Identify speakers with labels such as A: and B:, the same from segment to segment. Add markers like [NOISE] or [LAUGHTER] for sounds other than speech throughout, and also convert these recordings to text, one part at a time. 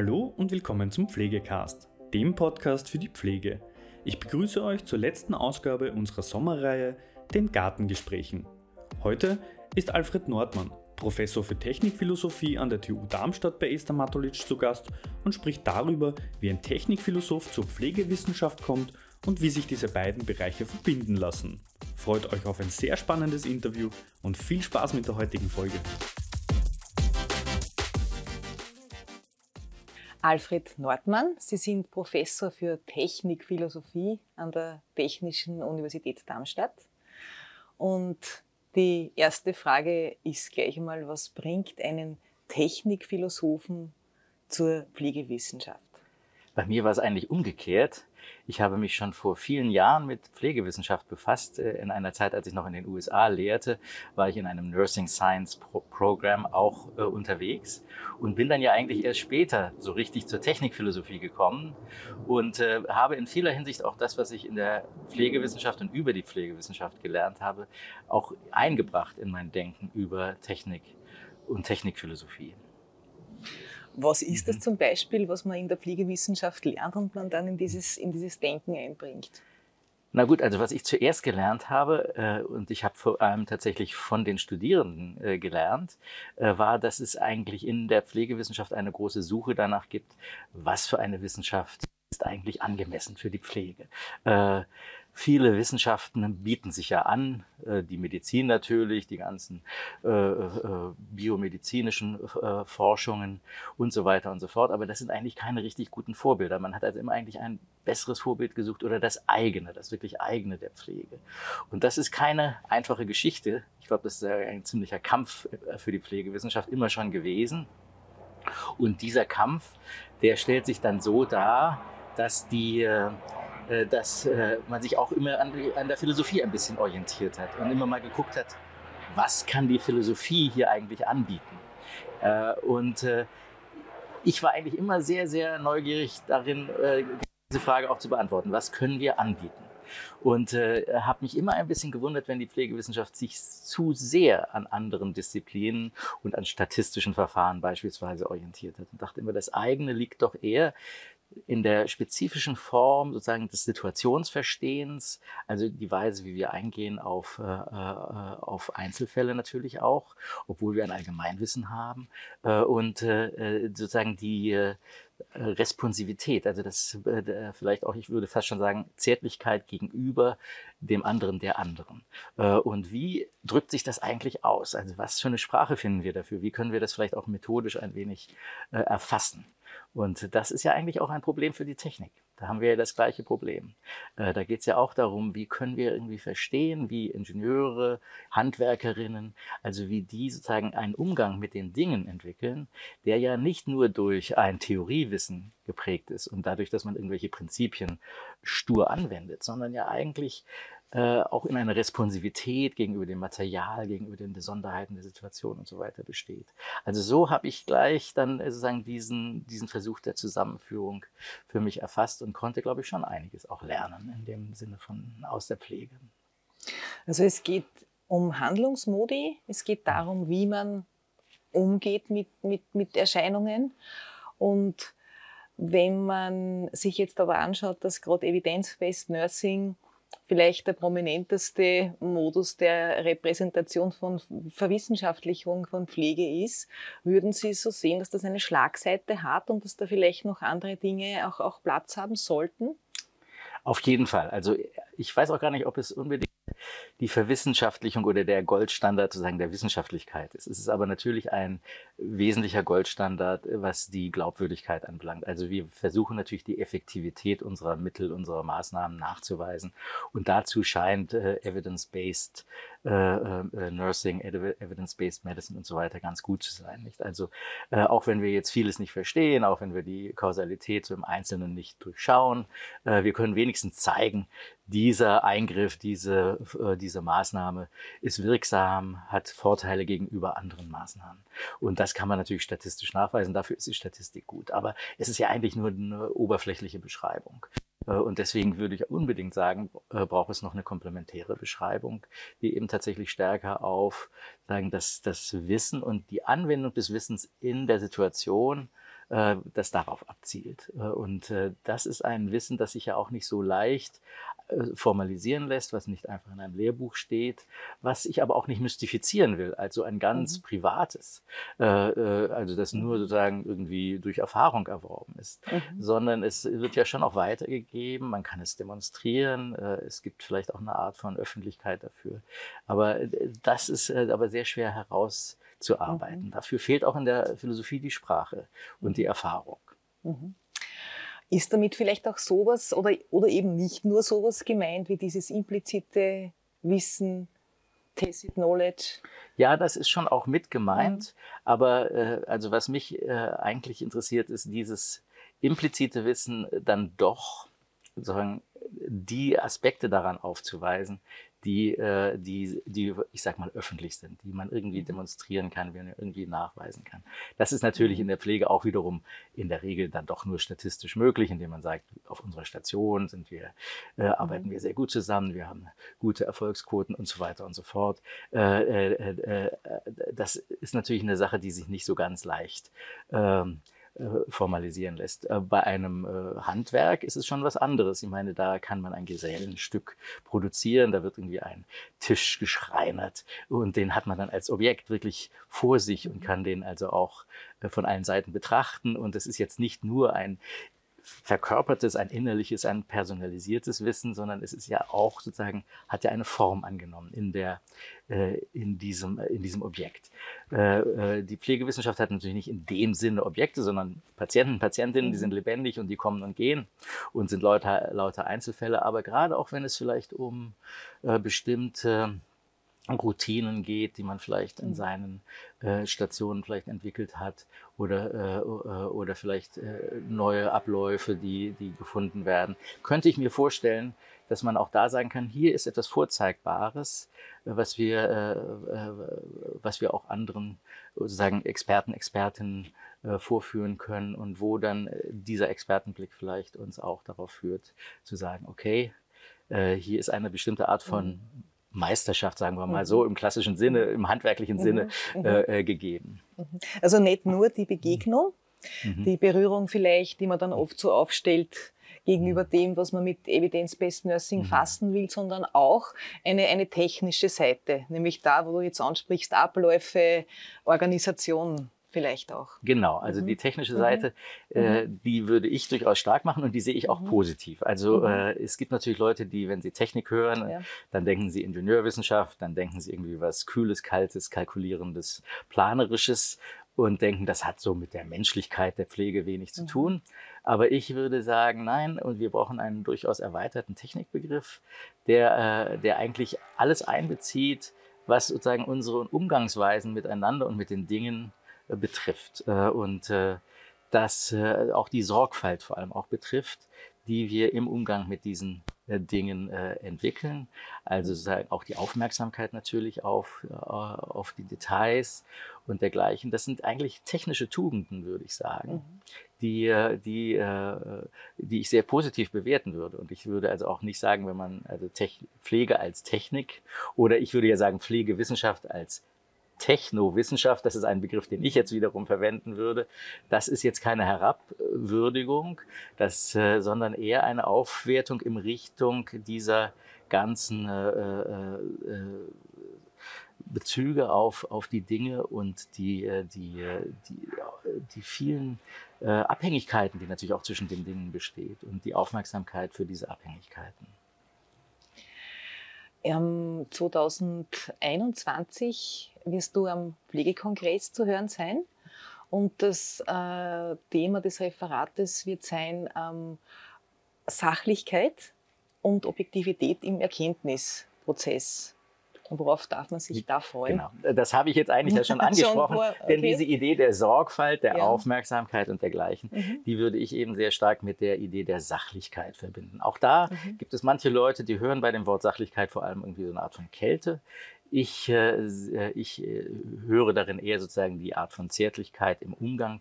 A: Hallo und willkommen zum Pflegecast, dem Podcast für die Pflege. Ich begrüße euch zur letzten Ausgabe unserer Sommerreihe, den Gartengesprächen. Heute ist Alfred Nordmann, Professor für Technikphilosophie an der TU Darmstadt bei Esther Matulic zu Gast und spricht darüber, wie ein Technikphilosoph zur Pflegewissenschaft kommt und wie sich diese beiden Bereiche verbinden lassen. Freut euch auf ein sehr spannendes Interview und viel Spaß mit der heutigen Folge.
B: Alfred Nordmann. Sie sind Professor für Technikphilosophie an der Technischen Universität Darmstadt. Und die erste Frage ist gleich einmal, was bringt einen Technikphilosophen zur Pflegewissenschaft?
C: Bei mir war es eigentlich umgekehrt. Ich habe mich schon vor vielen Jahren mit Pflegewissenschaft befasst. Äh, in einer Zeit, als ich noch in den USA lehrte, war ich in einem Nursing Science Pro Program auch äh, unterwegs und bin dann ja eigentlich erst später so richtig zur Technikphilosophie gekommen und äh, habe in vieler Hinsicht auch das, was ich in der Pflegewissenschaft und über die Pflegewissenschaft gelernt habe, auch eingebracht in mein Denken über Technik und Technikphilosophie.
B: Was ist das mhm. zum Beispiel, was man in der Pflegewissenschaft lernt und man dann in dieses, in dieses Denken einbringt?
C: Na gut, also was ich zuerst gelernt habe, äh, und ich habe vor allem tatsächlich von den Studierenden äh, gelernt, äh, war, dass es eigentlich in der Pflegewissenschaft eine große Suche danach gibt, was für eine Wissenschaft ist eigentlich angemessen für die Pflege. Viele Wissenschaften bieten sich ja an, äh, die Medizin natürlich, die ganzen äh, äh, biomedizinischen Forschungen und so weiter und so fort. Aber das sind eigentlich keine richtig guten Vorbilder. Man hat also immer eigentlich ein besseres Vorbild gesucht oder das eigene, das wirklich eigene der Pflege. Und das ist keine einfache Geschichte. Ich glaube, das ist ein ziemlicher Kampf für die Pflegewissenschaft immer schon gewesen. Und dieser Kampf, der stellt sich dann so dar, dass die dass äh, man sich auch immer an, an der Philosophie ein bisschen orientiert hat und immer mal geguckt hat, was kann die Philosophie hier eigentlich anbieten. Äh, und ich war eigentlich immer sehr, sehr neugierig darin, diese Frage auch zu beantworten. Was können wir anbieten? Und äh, habe mich immer ein bisschen gewundert, wenn die Pflegewissenschaft sich zu sehr an anderen Disziplinen und an statistischen Verfahren beispielsweise orientiert hat. Und dachte immer, das eigene liegt doch eher in der spezifischen Form sozusagen des Situationsverstehens, also die Weise, wie wir eingehen auf, äh, äh, auf Einzelfälle natürlich auch, obwohl wir ein Allgemeinwissen haben, äh, und äh, sozusagen die äh, Responsivität, also das äh, vielleicht auch, ich würde fast schon sagen, Zärtlichkeit gegenüber dem anderen der anderen. Äh, und wie drückt sich das eigentlich aus? Also was für eine Sprache finden wir dafür? Wie können wir das vielleicht auch methodisch ein wenig äh, erfassen? Und das ist ja eigentlich auch ein Problem für die Technik. Da haben wir ja das gleiche Problem. Äh, da geht es ja auch darum, wie können wir irgendwie verstehen, wie Ingenieure, Handwerkerinnen, also wie die sozusagen einen Umgang mit den Dingen entwickeln, der ja nicht nur durch ein Theoriewissen geprägt ist und dadurch, dass man irgendwelche Prinzipien stur anwendet, sondern ja eigentlich äh, auch in einer Responsivität gegenüber dem Material, gegenüber den Besonderheiten der Situation und so weiter besteht. Also so habe ich gleich dann äh, sozusagen diesen, diesen Versuch der Zusammenführung für mich erfasst und konnte, glaube ich, schon einiges auch lernen in dem Sinne von aus der Pflege.
B: Also es geht um Handlungsmodi, es geht darum, wie man umgeht mit, mit, mit Erscheinungen und wenn man sich jetzt aber anschaut, dass gerade Evidence-Based Nursing vielleicht der prominenteste Modus der Repräsentation von Verwissenschaftlichung von Pflege ist, würden Sie so sehen, dass das eine Schlagseite hat und dass da vielleicht noch andere Dinge auch, auch Platz haben sollten?
C: Auf jeden Fall. Also ich weiß auch gar nicht, ob es unbedingt die Verwissenschaftlichung oder der Goldstandard sozusagen der Wissenschaftlichkeit ist. Es ist aber natürlich ein wesentlicher Goldstandard, was die Glaubwürdigkeit anbelangt. Also wir versuchen natürlich die Effektivität unserer Mittel, unserer Maßnahmen nachzuweisen. Und dazu scheint äh, Evidence-Based Nursing, Evidence-Based Medicine und so weiter ganz gut zu sein. Nicht? Also äh, auch wenn wir jetzt vieles nicht verstehen, auch wenn wir die Kausalität so im Einzelnen nicht durchschauen, äh, wir können wenigstens zeigen, dieser Eingriff, diese, äh, diese Maßnahme ist wirksam, hat Vorteile gegenüber anderen Maßnahmen. Und das kann man natürlich statistisch nachweisen, dafür ist die Statistik gut. Aber es ist ja eigentlich nur eine oberflächliche Beschreibung. Äh, und deswegen würde ich unbedingt sagen, äh, braucht es noch eine komplementäre Beschreibung, die eben tatsächlich stärker auf sagen, das, das Wissen und die Anwendung des Wissens in der Situation äh, das darauf abzielt. Und das ist ein Wissen, das sich ja auch nicht so leicht formalisieren lässt, was nicht einfach in einem Lehrbuch steht, was ich aber auch nicht mystifizieren will, also ein ganz mhm. privates, äh, äh, also das nur mhm. sozusagen irgendwie durch Erfahrung erworben ist, mhm. sondern es wird ja schon auch weitergegeben, man kann es demonstrieren, äh, es gibt vielleicht auch eine Art von Öffentlichkeit dafür, aber äh, das ist äh, aber sehr schwer herauszuarbeiten. Mhm. Dafür fehlt auch in der Philosophie die Sprache und die Erfahrung.
B: Mhm. Ist damit vielleicht auch sowas oder, oder eben nicht nur sowas gemeint wie dieses implizite Wissen, Tacit Knowledge?
C: Ja, das ist schon auch mit gemeint. Mhm. Aber äh, also was mich äh, eigentlich interessiert, ist dieses implizite Wissen dann doch sozusagen die Aspekte daran aufzuweisen, die, äh, die, die, ich sag mal, öffentlich sind, die man irgendwie mhm. demonstrieren kann, wie man irgendwie nachweisen kann. Das ist natürlich mhm. in der Pflege auch wiederum in der Regel dann doch nur statistisch möglich, indem man sagt, auf unserer Station sind wir, äh, arbeiten mhm. wir sehr gut zusammen, wir haben gute Erfolgsquoten und so weiter und so fort. Äh, äh, äh, äh das ist natürlich eine Sache, die sich nicht so ganz leicht ähm, äh, formalisieren lässt. Äh, bei einem äh, Handwerk ist es schon was anderes. Ich meine, da kann man ein Gesellenstück produzieren, da wird irgendwie ein Tisch geschreinert und den hat man dann als Objekt wirklich vor sich und kann den also auch von allen Seiten betrachten. Und es ist jetzt nicht nur ein verkörpertes, ein innerliches, ein personalisiertes Wissen, sondern es ist ja auch sozusagen, hat ja eine Form angenommen in der, äh, in diesem, in diesem Objekt. Äh, äh, die Pflegewissenschaft hat natürlich nicht in dem Sinne Objekte, sondern Patienten, Patientinnen, die mhm. sind lebendig und die kommen und gehen und sind lauter, lauter Einzelfälle. Aber gerade auch wenn es vielleicht um äh, bestimmte Routinen geht, die man vielleicht in mhm. seinen äh, Stationen vielleicht entwickelt hat oder, äh, äh, oder vielleicht äh, neue Abläufe, die, die gefunden werden, könnte ich mir vorstellen, dass man auch da sagen kann, hier ist etwas Vorzeigbares, was wir, äh, äh, was wir auch anderen sozusagen Experten, Expertinnen vorführen können und wo dann dieser Expertenblick vielleicht uns auch darauf führt, zu sagen, okay, hier ist eine bestimmte Art von mhm. Meisterschaft, sagen wir mal mhm. so, im klassischen Sinne, im handwerklichen mhm. Sinne mhm. äh, äh, gegeben.
B: Mhm. Also nicht nur die Begegnung, mhm. die Berührung vielleicht, die man dann oft so aufstellt gegenüber mhm. dem, was man mit Evidence-Based Nursing fassen will, sondern auch eine, eine technische Seite, nämlich da, wo du jetzt ansprichst, Abläufe, Organisation vielleicht auch.
C: Genau, also mhm. die technische Seite, mhm. äh, die würde ich durchaus stark machen und die sehe ich auch mhm. positiv. Also mhm. äh, es gibt natürlich Leute, die, wenn sie Technik hören, ja. dann denken sie Ingenieurwissenschaft, dann denken sie irgendwie was Kühles, Kaltes, Kalkulierendes, Planerisches und denken, das hat so mit der Menschlichkeit der Pflege wenig zu mhm. tun. Aber ich würde sagen, nein, und wir brauchen einen durchaus erweiterten Technikbegriff, der, äh, der eigentlich alles einbezieht, was sozusagen unsere Umgangsweisen miteinander und mit den Dingen äh, betrifft äh, und äh, das auch die Sorgfalt vor allem auch betrifft, die wir im Umgang mit diesen Dingen entwickeln. Also auch die Aufmerksamkeit natürlich auf, auf die Details und dergleichen. Das sind eigentlich technische Tugenden, würde ich sagen, mhm. die, die, die ich sehr positiv bewerten würde. Und ich würde also auch nicht sagen, wenn man also Pflege als Technik oder ich würde ja sagen Pflegewissenschaft als Technowissenschaft, das ist ein Begriff, den ich jetzt wiederum verwenden würde, das ist jetzt keine Herabwürdigung, das, äh, sondern eher eine Aufwertung in Richtung dieser ganzen äh, äh, äh, Bezüge auf, auf die Dinge und die, äh, die, äh, die, die vielen Abhängigkeiten, die natürlich auch zwischen den Dingen besteht und die Aufmerksamkeit für diese Abhängigkeiten.
B: 2021 wirst du am Pflegekongress zu hören sein. Und das äh, Thema des Referates wird sein ähm, Sachlichkeit und Objektivität im Erkenntnisprozess. Und worauf darf man sich da freuen?
C: Genau, das habe ich jetzt eigentlich ja schon [LAUGHS] angesprochen. schon okay. Denn diese Idee der Sorgfalt, der ja. Aufmerksamkeit und dergleichen, mhm. die würde ich eben sehr stark mit der Idee der Sachlichkeit verbinden. Auch da mhm. gibt es manche Leute, die hören bei dem Wort Sachlichkeit vor allem irgendwie so eine Art von Kälte. Ich, äh, ich äh, höre darin eher sozusagen die Art von Zärtlichkeit im Umgang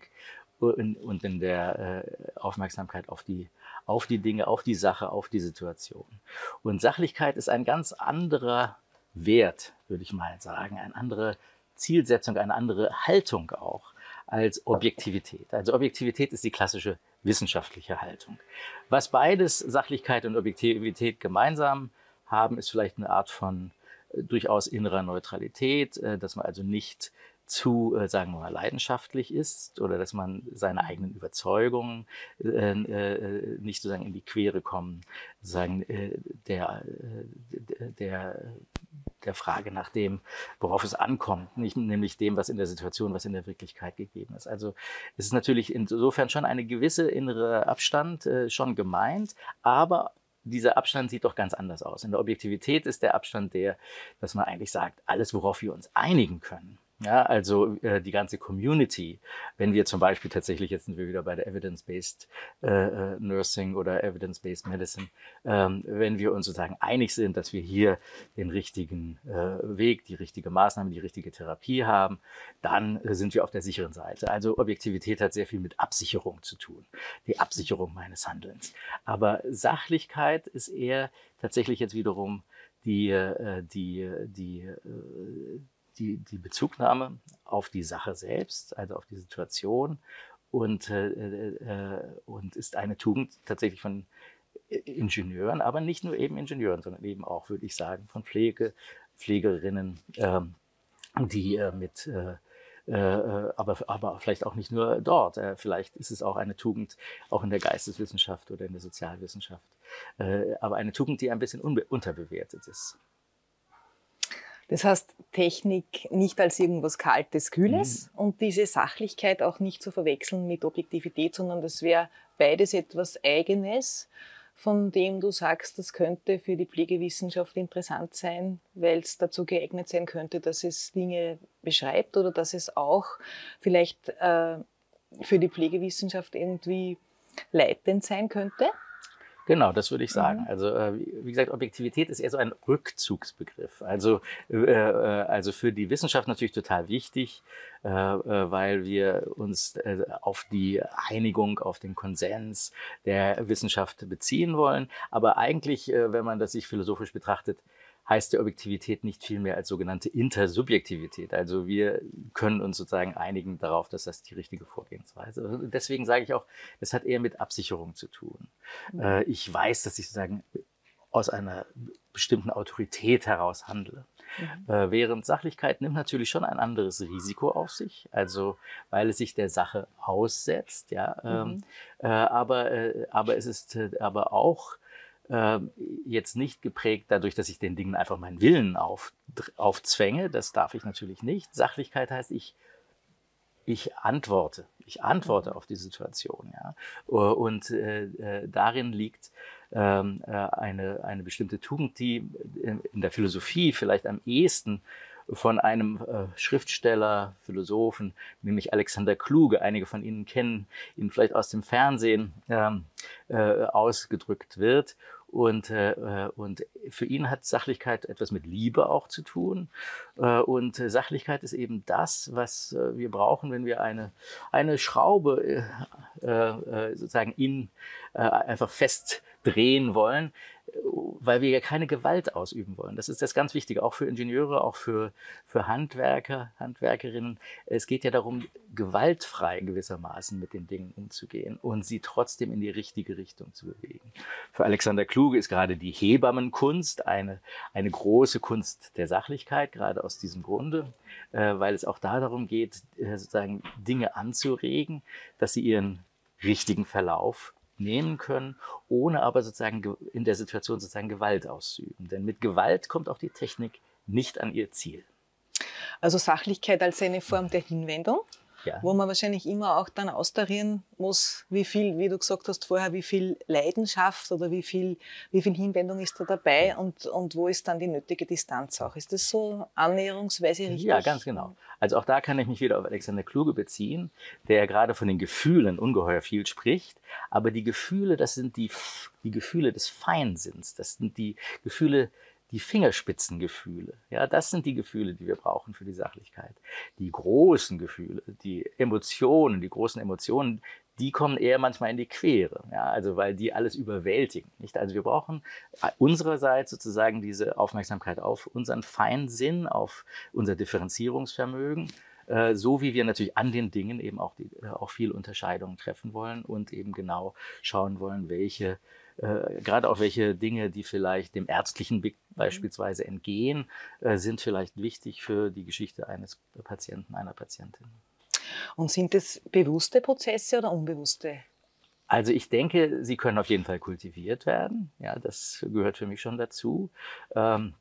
C: und in der äh, Aufmerksamkeit auf die, auf die Dinge, auf die Sache, auf die Situation. Und Sachlichkeit ist ein ganz anderer Wert, würde ich mal sagen, eine andere Zielsetzung, eine andere Haltung auch als Objektivität. Also Objektivität ist die klassische wissenschaftliche Haltung. Was beides, Sachlichkeit und Objektivität gemeinsam haben, ist vielleicht eine Art von äh, durchaus innerer Neutralität, äh, dass man also nicht zu, äh, sagen wir mal, leidenschaftlich ist oder dass man seine eigenen Überzeugungen äh, äh, nicht sozusagen in die Quere kommen, sozusagen äh, der, äh, der, der Frage nach dem, worauf es ankommt, nicht nämlich dem, was in der Situation, was in der Wirklichkeit gegeben ist. Also es ist natürlich insofern schon eine gewisse innere Abstand äh, schon gemeint, aber dieser Abstand sieht doch ganz anders aus. In der Objektivität ist der Abstand der, dass man eigentlich sagt, alles, worauf wir uns einigen können, ja, also äh, die ganze Community, wenn wir zum Beispiel tatsächlich, jetzt sind wir wieder bei der Evidence-Based äh, äh, Nursing oder Evidence-Based Medicine, ähm, wenn wir uns sozusagen einig sind, dass wir hier den richtigen äh, Weg, die richtige Maßnahme, die richtige Therapie haben, dann äh, sind wir auf der sicheren Seite. Also Objektivität hat sehr viel mit Absicherung zu tun, die Absicherung meines Handelns. Aber Sachlichkeit ist eher tatsächlich jetzt wiederum die, äh, die, die, die die, Bezugnahme auf die Sache selbst, also auf die Situation und, äh, äh, und ist eine Tugend tatsächlich von Ingenieuren, aber nicht nur eben Ingenieuren, sondern eben auch, würde ich sagen, von Pflege, Pflegerinnen, äh, die äh, mit äh, äh, aber, aber vielleicht auch nicht nur dort. Äh, vielleicht ist es auch eine Tugend, auch in der Geisteswissenschaft oder in der Sozialwissenschaft. Äh, aber eine Tugend, die ein bisschen unterbewertet ist.
B: Das heißt, Technik nicht als irgendwas Kaltes, Kühles mhm. und diese Sachlichkeit auch nicht zu verwechseln mit Objektivität, sondern das wäre beides etwas Eigenes, von dem du sagst, das könnte für die Pflegewissenschaft interessant sein, weil es dazu geeignet sein könnte, dass es Dinge beschreibt oder dass es auch vielleicht äh, für die Pflegewissenschaft irgendwie leitend sein könnte?
C: Genau, das würde ich sagen. Mhm. Also äh, wie gesagt, Objektivität ist eher so ein Rückzugsbegriff. Also, äh, äh, also für die Wissenschaft natürlich total wichtig, weil wir uns auf die Einigung, auf den Konsens der Wissenschaft beziehen wollen. Aber eigentlich, wenn man das sich philosophisch betrachtet, heißt die Objektivität nicht viel mehr als sogenannte Intersubjektivität. Also wir können uns sozusagen einigen darauf, dass das die richtige Vorgehensweise ist. Deswegen sage ich auch, es hat eher mit Absicherung zu tun. Mhm. Ich weiß, dass ich sozusagen aus einer bestimmten Autorität heraus handle. Mhm. Äh, während Sachlichkeit nimmt natürlich schon ein anderes Risiko auf sich, also weil es sich der Sache aussetzt, ja. Ähm, mhm. Äh, aber, äh, aber es ist äh, aber auch äh, jetzt nicht geprägt dadurch, dass ich den Dingen einfach meinen Willen auf, aufzwänge. Das darf ich natürlich nicht. Sachlichkeit heißt, ich, ich antworte. Ich antworte auf die Situation. Ja? Und äh, äh, darin liegt ähm, äh, eine, eine bestimmte Tugend, die in der Philosophie vielleicht am ehesten von einem äh, Schriftsteller, Philosophen, nämlich Alexander Kluge. Einige von Ihnen kennen ihn vielleicht aus dem Fernsehen ähm, äh, ausgedrückt wird. Und, äh, äh, und für ihn hat Sachlichkeit etwas mit Liebe auch zu tun. Äh, und Sachlichkeit ist eben das, was äh, wir brauchen, wenn wir eine, eine Schraube äh, äh, sozusagen in, einfach festdrehen wollen weil wir ja keine Gewalt ausüben wollen. Das ist das ganz Wichtige, auch für Ingenieure, auch für, für Handwerker, Handwerkerinnen. Es geht ja darum, gewaltfrei gewissermaßen mit den Dingen umzugehen und sie trotzdem in die richtige Richtung zu bewegen. Für Alexander Kluge ist gerade die Hebammenkunst eine, eine große Kunst der Sachlichkeit, gerade aus diesem Grunde, äh, weil es auch da darum geht, äh, sozusagen Dinge anzuregen, dass sie ihren richtigen Verlauf nehmen können, ohne aber sozusagen in der Situation sozusagen Gewalt auszuüben. Denn mit Gewalt kommt auch die Technik nicht an ihr Ziel.
B: Also Sachlichkeit als eine Form der Hinwendung ja. wo man wahrscheinlich immer auch dann austarieren muss, wie viel, wie du gesagt hast vorher, wie viel Leidenschaft oder wie viel, wie viel Hinwendung ist da dabei und, und wo ist dann die nötige Distanz auch. Ist das so annäherungsweise richtig?
C: Ja, ganz genau. Also auch da kann ich mich wieder auf Alexander Kluge beziehen, der gerade von den Gefühlen ungeheuer viel spricht. Aber die Gefühle, das sind die, die Gefühle des Feinsinns. Das sind die Gefühle, die Fingerspitzengefühle. Ja, das sind die Gefühle, die wir brauchen für die Sachlichkeit. Die großen Gefühle, die Emotionen, die großen Emotionen, die kommen eher manchmal in die Quere, ja, also weil die alles überwältigen. Nicht? Also wir brauchen unsererseits sozusagen diese Aufmerksamkeit auf unseren Feinsinn, auf unser Differenzierungsvermögen äh, so wie wir natürlich an den Dingen eben auch, die, äh, auch viel Unterscheidungen treffen wollen und eben genau schauen wollen, welche äh, gerade auch welche Dinge, die vielleicht dem ärztlichen Blick mhm. beispielsweise entgehen, äh, sind vielleicht wichtig für die Geschichte eines Patienten, einer Patientin.
B: Und sind es bewusste Prozesse oder unbewusste?
C: Also ich denke, sie können auf jeden Fall kultiviert werden. Ja, das gehört für mich schon dazu. Ähm,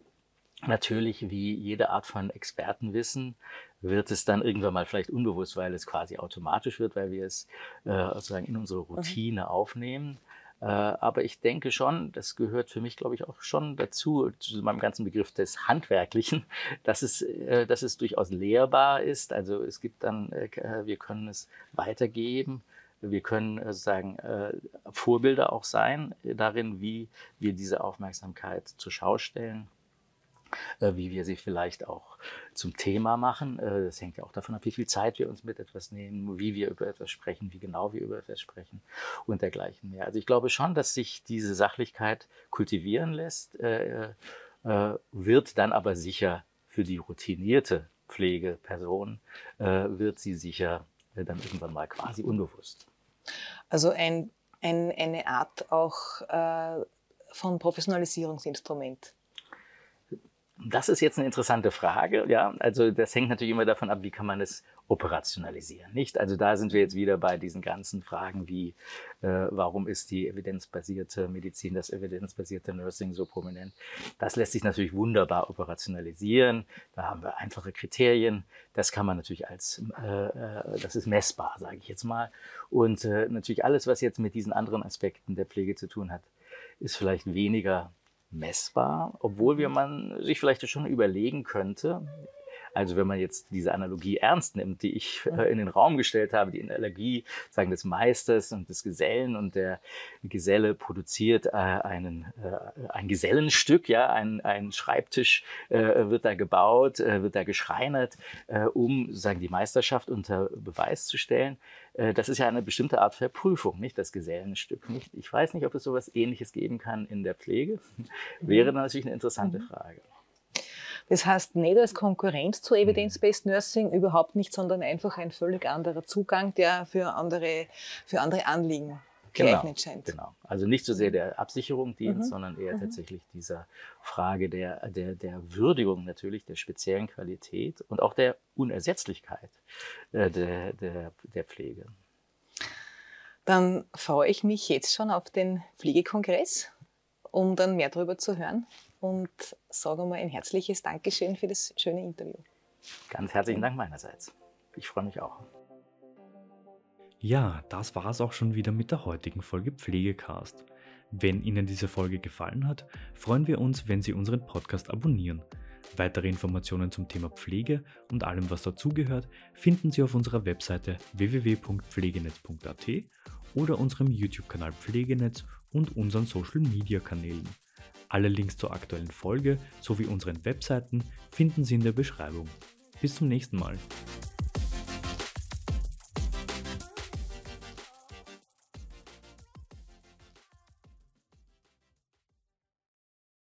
C: natürlich, wie jede Art von Expertenwissen, wird es dann irgendwann mal vielleicht unbewusst, weil es quasi automatisch wird, weil wir es äh, sozusagen in unsere mhm. Routine mhm. aufnehmen. Äh, aber ich denke schon, das gehört für mich, glaube ich, auch schon dazu, zu meinem ganzen Begriff des Handwerklichen, [LAUGHS] dass es, äh, dass es durchaus lehrbar ist. Also es gibt dann, äh, wir können es weitergeben. Wir können sozusagen Vorbilder auch sein darin, wie wir diese Aufmerksamkeit zur Schau stellen wie wir sie vielleicht auch zum Thema machen. Äh, das hängt ja auch davon ab, wie viel Zeit wir uns mit etwas nehmen, wie wir über etwas sprechen, wie genau wir über etwas sprechen und dergleichen mehr. Also ich glaube schon, dass sich diese Sachlichkeit kultivieren lässt, äh, wird dann aber sicher für die routinierte Pflegeperson, wird sie sicher dann irgendwann mal quasi unbewusst.
B: Also ein, ein, eine Art auch von Professionalisierungsinstrument.
C: Das ist jetzt eine interessante Frage. Ja, also das hängt natürlich immer davon ab, wie kann man es operationalisieren, nicht? Also da sind wir jetzt wieder bei diesen ganzen Fragen wie, äh, warum ist die evidenzbasierte Medizin, das evidenzbasierte Nursing so prominent? Das lässt sich natürlich wunderbar operationalisieren. Da haben wir einfache Kriterien. Das kann man natürlich als, äh, äh das ist messbar, sage ich jetzt mal. Und äh, natürlich alles, was jetzt mit diesen anderen Aspekten der Pflege zu tun hat, ist vielleicht weniger messbar, obwohl wir mhm. man sich vielleicht schon überlegen könnte, also wenn man jetzt diese Analogie ernst nimmt, die ich äh, in den Raum gestellt habe, die Analogie sagen des Meisters und des Gesellen und der Geselle produziert äh, einen, äh, ein Gesellenstück, ja, ein, ein Schreibtisch äh, wird da gebaut, äh, wird da geschreinert, äh, um sagen die Meisterschaft unter Beweis zu stellen. Das ist ja eine bestimmte Art Verprüfung, nicht das Gesellenstück. Nicht? Ich weiß nicht, ob es sowas Ähnliches geben kann in der Pflege. Wäre natürlich eine interessante mhm. Frage.
B: Das heißt nicht als Konkurrenz zu Evidence-Based Nursing, überhaupt nicht, sondern einfach ein völlig anderer Zugang, der für andere, für andere Anliegen genau, geeignet scheint.
C: Genau. Also nicht so sehr der Absicherung dient, mhm. sondern eher mhm. tatsächlich dieser Frage der, der, der Würdigung natürlich, der speziellen Qualität und auch der Unersetzlichkeit äh, der, der, der Pflege.
B: Dann freue ich mich jetzt schon auf den Pflegekongress, um dann mehr darüber zu hören und sage mal ein herzliches Dankeschön für das schöne Interview.
C: Ganz herzlichen Dank meinerseits. Ich freue mich auch.
A: Ja, das war es auch schon wieder mit der heutigen Folge Pflegecast. Wenn Ihnen diese Folge gefallen hat, freuen wir uns, wenn Sie unseren Podcast abonnieren. Weitere Informationen zum Thema Pflege und allem, was dazugehört, finden Sie auf unserer Webseite www.pflegenetz.at oder unserem YouTube-Kanal Pflegenetz und unseren Social-Media-Kanälen. Alle Links zur aktuellen Folge sowie unseren Webseiten finden Sie in der Beschreibung. Bis zum nächsten Mal.